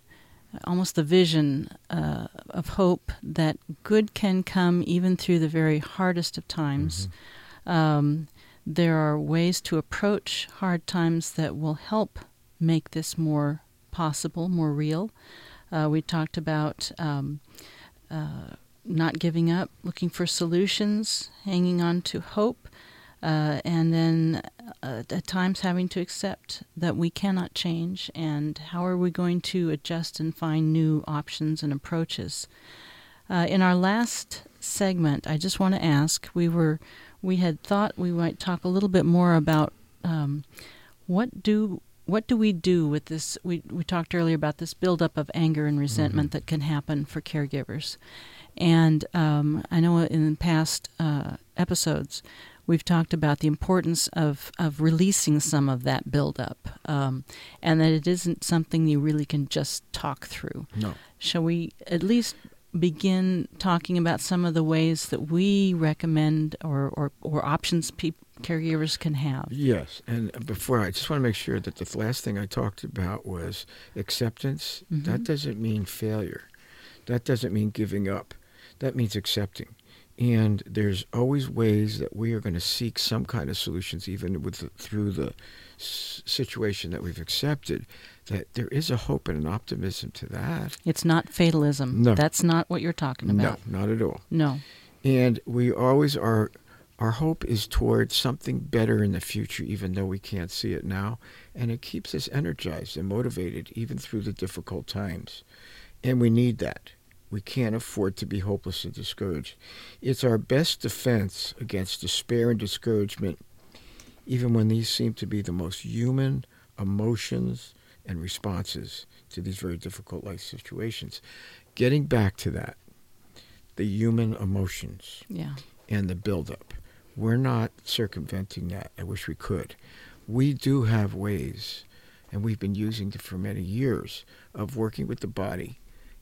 almost the vision uh, of hope that good can come even through the very hardest of times. Um, there are ways to approach hard times that will help make this more possible, more real. Uh, we talked about um, uh, not giving up, looking for solutions, hanging on to hope, uh, and then uh, at times having to accept that we cannot change and how are we going to adjust and find new options and approaches. Uh, in our last segment, I just want to ask we were we had thought we might talk a little bit more about um, what do what do we do with this? We we talked earlier about this buildup of anger and resentment that can happen for caregivers, and um, I know in past uh, episodes we've talked about the importance of of releasing some of that buildup, um, and that it isn't something you really can just talk through. No. Shall we at least begin talking about some of the ways that we recommend or or, or options people caregivers can have? Yes, and before I just want to make sure that the last thing I talked about was acceptance. That Mhm. doesn't mean failure. That doesn't mean giving up. That means accepting. And there's always ways that we are going to seek some kind of solutions, even with the, through the s- situation that we've accepted. That there is a hope and an optimism to that. It's not fatalism. No. That's not what you're talking about. No, not at all. No. And we always are, our hope is towards something better in the future, even though we can't see it now. And it keeps us energized and motivated, even through the difficult times. And we need that. We can't afford to be hopeless and discouraged. It's our best defense against despair and discouragement, even when these seem to be the most human emotions and responses to these very difficult life situations. Getting back to that, the human emotions Yeah. and the buildup. We're not circumventing that. I wish we could. We do have ways, and we've been using them for many years, of working with the body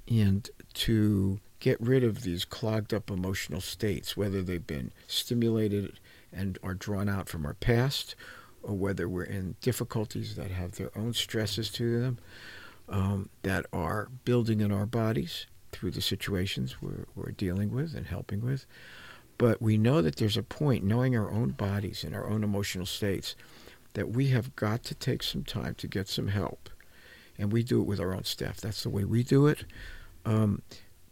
and to get rid of these clogged up emotional states, whether they've been stimulated and are drawn out from our past, or whether we're in difficulties that have their own stresses to them, um, that are building in our bodies through the situations we're, we're dealing with and helping with. But we know that there's a point, knowing our own bodies and our own emotional states, that we have got to take some time to get some help. And we do it with our own staff. That's the way we do it. Um,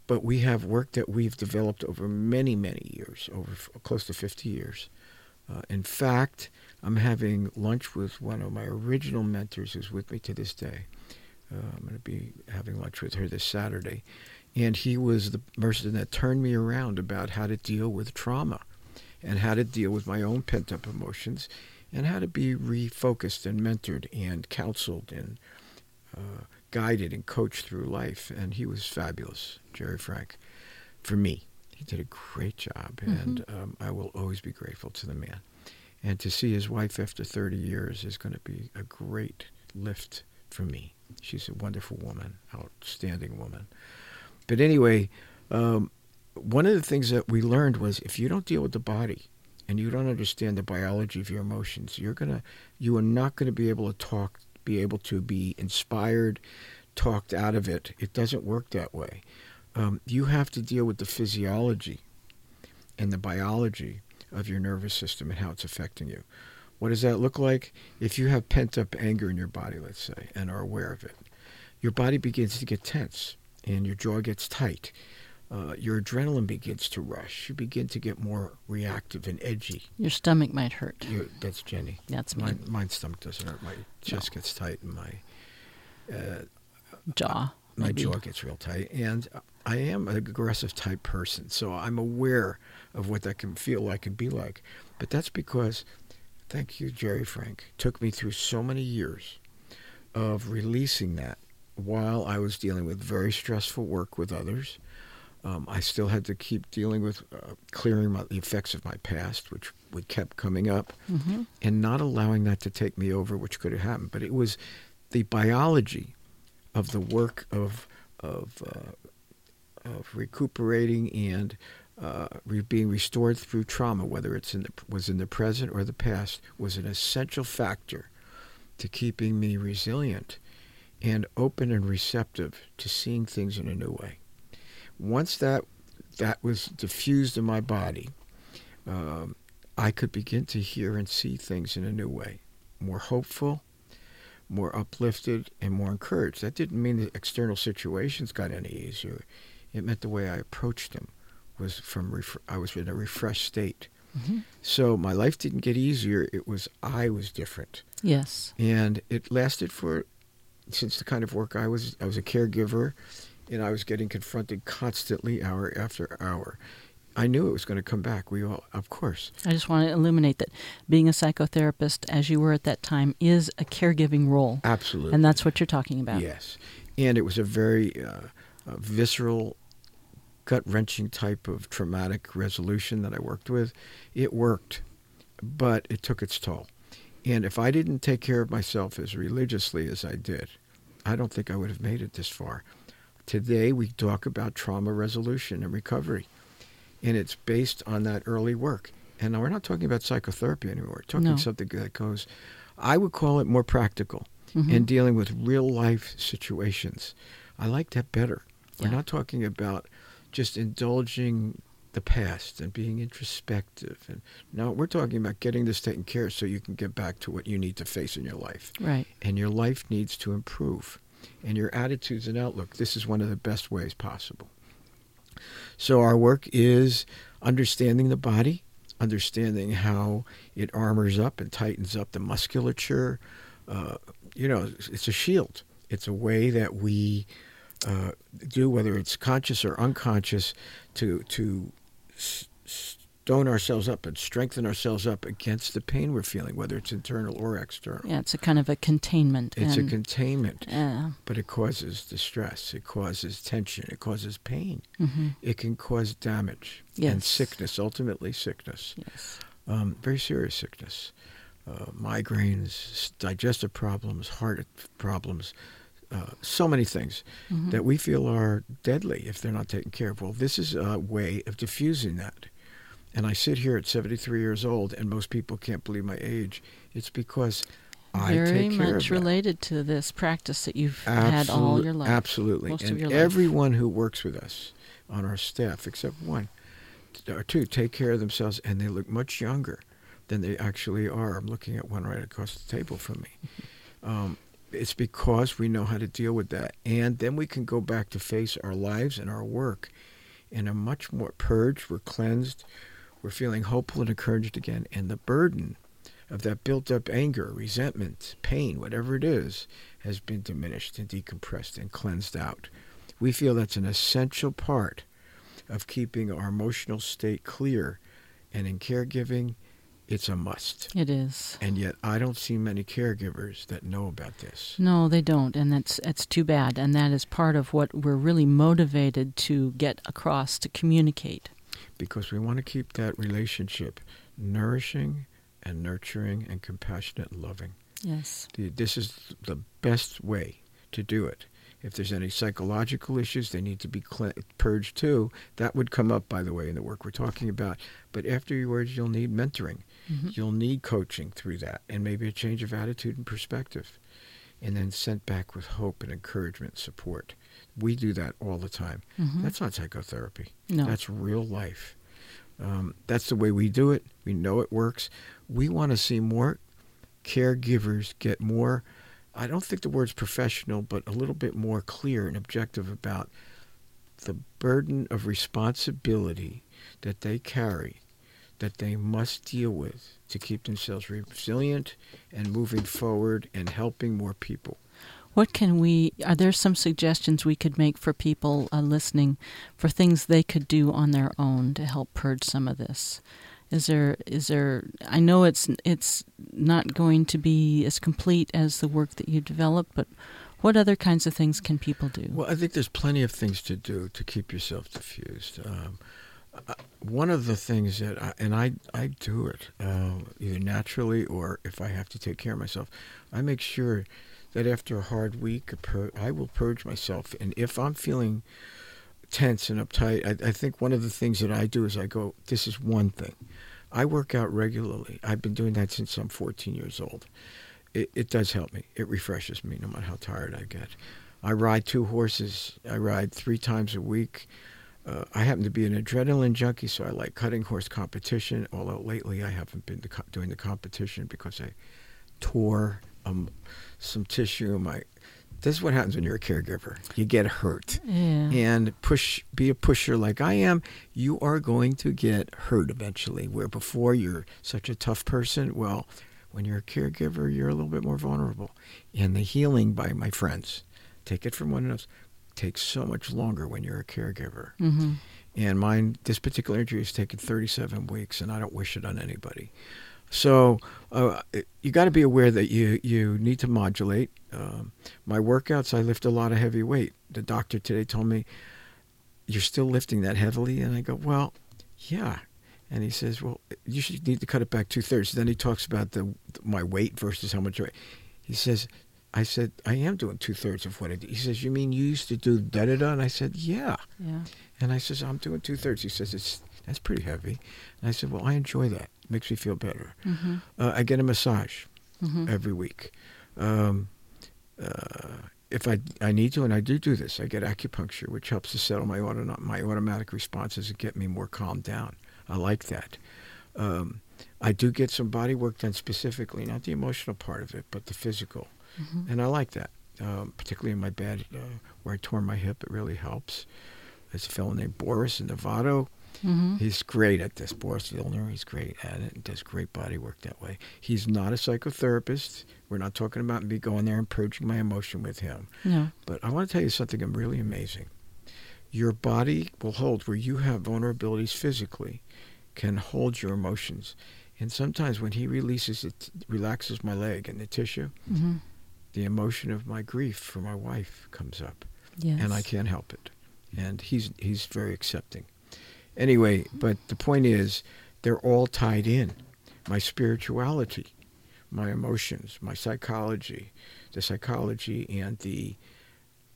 but we have work that we've developed over many, many years, over f- close to 50 years. Uh, in fact, I'm having lunch with one of my original mentors who's with me to this day. Uh, I'm going to be having lunch with her this Saturday. And he was the person that turned me around about how to deal with trauma and how to deal with my own pent up emotions and how to be refocused and mentored and counseled and uh, guided and coached through life. And he was fabulous, Jerry Frank, for me. He did a great job, Mm-hmm. and um, I will always be grateful to the man. And to see his wife after 30 years is going to be a great lift for me. She's a wonderful woman, outstanding woman. But anyway, um, one of the things that we learned was if you don't deal with the body and you don't understand the biology of your emotions, you're gonna, you are not to be able to talk, be able to be inspired, talked out of it. It doesn't work that way. Um, you have to deal with the physiology and the biology of your nervous system and how it's affecting you. What does that look like? If you have pent up anger in your body, let's say, and are aware of it, your body begins to get tense and your jaw gets tight. Uh, your adrenaline begins to rush. You begin to get more reactive and edgy. Your stomach might hurt. That's Jenny. That's me. Mine, my stomach doesn't hurt. My chest gets tight and my uh, Jaw. my maybe. jaw gets real tight and i am an aggressive type person so i'm aware of what that can feel like and be like but that's because thank you jerry frank took me through so many years of releasing that while i was dealing with very stressful work with others um, i still had to keep dealing with uh, clearing my, the effects of my past which would kept coming up Mhm. and not allowing that to take me over which could have happened but it was the biology of the work of of uh, of recuperating and uh, re- being restored through trauma, whether it's in the was in the present or the past, was an essential factor to keeping me resilient and open and receptive to seeing things in a new way. Once that that was diffused in my body, um, I could begin to hear and see things in a new way, more hopeful, more uplifted and more encouraged. That didn't mean the external situations got any easier. It meant the way I approached them was from ref- I was in a refreshed state. Mhm. So my life didn't get easier. It was I was different, Yes. and it lasted for since the kind of work I was. I was a caregiver, and I was getting confronted constantly, hour after hour. I knew it was going to come back. We all, of course, I just want to illuminate that being a psychotherapist, as you were at that time, is a caregiving role. absolutely, And that's what you're talking about. Yes, and it was a very uh, uh, visceral, gut wrenching type of traumatic resolution that I worked with. It worked, but it took its toll. And if I didn't take care of myself as religiously as I did, I don't think I would have made it this far. Today we talk about trauma resolution and recovery, and it's based on that early work. And now we're not talking about psychotherapy anymore. We're talking No. something that goes, I would call it more practical Mhm. and dealing with real life situations. I like that better. We're not talking about just indulging the past and being introspective and no, we're talking about getting this taken care of so you can get back to what you need to face in your life. Right. And your life needs to improve. And your attitudes and outlook, this is one of the best ways possible. So our work is understanding the body, understanding how it armors up and tightens up the musculature. Uh, you know, it's a shield. It's a way that we uh, do, whether it's conscious or unconscious, to to stone ourselves up and strengthen ourselves up against the pain we're feeling, whether it's internal or external. Yeah, it's a kind of a containment. It's a containment, yeah. but it causes distress. It causes tension. It causes pain. hmm It can cause damage and sickness, ultimately sickness, Yes. um, very serious sickness, uh, migraines, digestive problems, heart problems, uh, so many things Mhm. that we feel are deadly if they're not taken care of. Well, this is a way of diffusing that. And I sit here at 73 years old, and most people can't believe my age. It's because I Very take care much related to this practice that you've had all your life. Absolutely. most and your life. everyone who works with us on our staff, except one or two, take care of themselves and they look much younger than they actually are. I'm looking at one right across the table from me. Um, it's because we know how to deal with that. And then we can go back to face our lives and our work in a much more purged, we're cleansed, we're feeling hopeful and encouraged again. And the burden of that built up anger, resentment, pain, whatever it is, has been diminished and decompressed and cleansed out. We feel that's an essential part of keeping our emotional state clear. And in caregiving, it's a must. It is. And yet, I don't see many caregivers that know about this. No, they don't, and that's that's too bad. And that is part of what we're really motivated to get across to communicate. because we want to keep that relationship nourishing and nurturing and compassionate and loving. Yes. This is the best way to do it. If there's any psychological issues, they need to be cle purged too. That would come up, by the way, in the work we're talking about. But afterwards, you'll need mentoring. Mhm. You'll need coaching through that and maybe a change of attitude and perspective. And then sent back with hope and encouragement, support. We do that all the time. Mhm. That's not psychotherapy. No. That's real life. Um, that's the way we do it. We know it works. We want to see more caregivers get more, I don't think the word's professional, but a little bit more clear and objective about the burden of responsibility that they carry, that they must deal with to keep themselves resilient and moving forward and helping more people. What can we? Are there some suggestions we could make for people uh, listening for things they could do on their own to help purge some of this? Is there? Is there? I know it's it's not going to be as complete as the work that you developed, but what other kinds of things can people do? Well, I think there's plenty of things to do to keep yourself diffused. Um, one of the things that, I, and I, I do it uh, either naturally or if I have to take care of myself, I make sure that after a hard week, I will purge myself. And if I'm feeling tense and uptight, I, I think one of the things that I do is I go, this is one thing. I work out regularly. I've been doing that since I'm 14 years old. It, it does help me. It refreshes me no matter how tired I get. I ride two horses. I ride three times a week. Uh, I happen to be an adrenaline junkie, so I like cutting horse competition. Although lately I haven't been co- doing the competition because I tore um, some tissue in my. This is what happens when you're a caregiver. You get hurt yeah. and push be a pusher like I am, you are going to get hurt eventually. Where before you're such a tough person, well, when you're a caregiver, you're a little bit more vulnerable. And the healing by my friends, take it from one else, takes so much longer when you're a caregiver. hmm And mine, this particular injury has taken 37 weeks, and I don't wish it on anybody. So uh, you got to be aware that you, you need to modulate. Um, my workouts, I lift a lot of heavy weight. The doctor today told me, You're still lifting that heavily? And I go, Well, yeah. And he says, Well, you should need to cut it back two thirds. Then he talks about the my weight versus how much weight. He says, I said, I am doing two thirds of what I do. He says, You mean you used to do da da da? And I said, Yeah. Yeah. And I says, I'm doing two thirds. He says, it's that's pretty heavy. And I said, well, I enjoy that. It makes me feel better. hmm Uh, I get a massage hmm every week. Um, uh, if I I need to, and I do do this, I get acupuncture, which helps to settle my auto, my automatic responses and get me more calmed down. I like that. Um, I do get some body work done specifically, not the emotional part of it, but the physical, hmm and I like that. Um, particularly in my bed uh, where I tore my hip, it really helps. There's a fellow named Boris in Novato. hmm He's great at this. Boris Vilner, he's great at it and does great body work that way. He's not a psychotherapist. We're not talking about me going there and purging my emotion with him. No. But I want to tell you something really amazing. Your body will hold where you have vulnerabilities physically, can hold your emotions. And sometimes when he releases it, relaxes my leg and the tissue, hmm the emotion of my grief for my wife comes up Yes. and I can't help it. And he's he's very accepting. Anyway, but the point is, they're all tied in. My spirituality, my emotions, my psychology, the psychology and the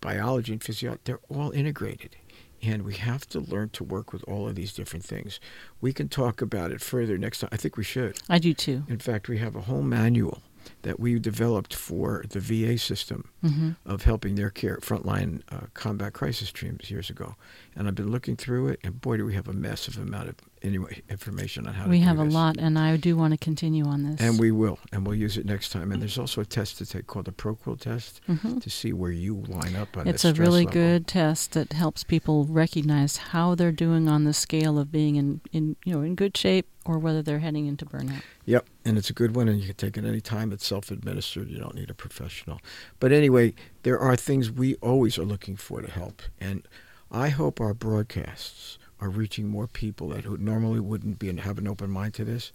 biology and physiology, they're all integrated. And we have to learn to work with all of these different things. We can talk about it further next time. I think we should. I do too. In fact, we have a whole manual that we developed for the VA system Mm-hmm. of helping their care frontline uh, combat crisis teams years ago. And I've been looking through it, and boy, do we have a massive amount of anyway information on how to We have a this. lot, and I do want to continue on this. And we will, and we'll use it next time. And there's also a test to take called the ProQOL test Mhm. to see where you line up on It's a really level. good test that helps people recognize how they're doing on the scale of being in, in you know in good shape or whether they're heading into burnout. Yep, and it's a good one, and you can take it any time. It's self-administered. You don't need a professional. But anyway, there are things we always are looking for to help, and I hope our broadcasts are reaching more people that who normally wouldn't be and have an open mind to this.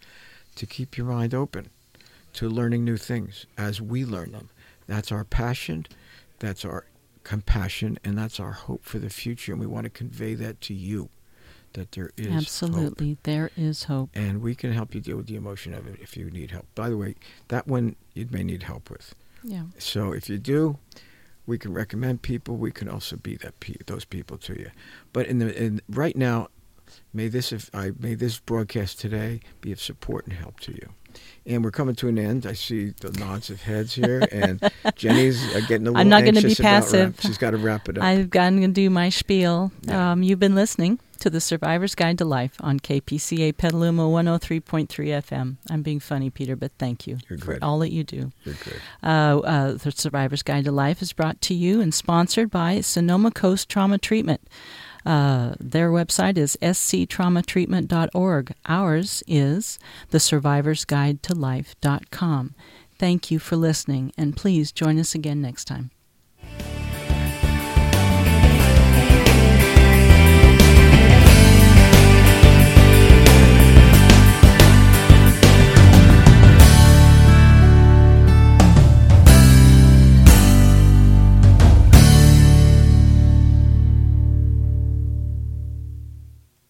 To keep your mind open to learning new things as we learn them. That's our passion. That's our compassion, and that's our hope for the future. And we want to convey that to you. That there is hope. Absolutely, there is hope. and we can help you deal with the emotion of it if you need help. By the way, that one you may need help with. Yeah. So if you do, we can recommend people. We can also be that pe- those people to you. But in the in, right now, may this if I may this broadcast today be of support and help to you. And we're coming to an end. I see the nods of heads here, and Jenny's uh, getting a little I'm not gonna be anxious wrap- passive. She's got to wrap it up. I've gotten to do my spiel. Yeah. Um, you've been listening to the Survivor's Guide to Life on KPCA Petaluma 103.3 FM. I'm being funny, Peter, but thank you You're for good. all that you do. You're good. Uh, uh, the Survivor's Guide to Life is brought to you and sponsored by Sonoma Coast Trauma Treatment. Uh, their website is sctraumatreatment.org. Ours is the Survivor's Guide to Life.com. Thank you for listening, and please join us again next time.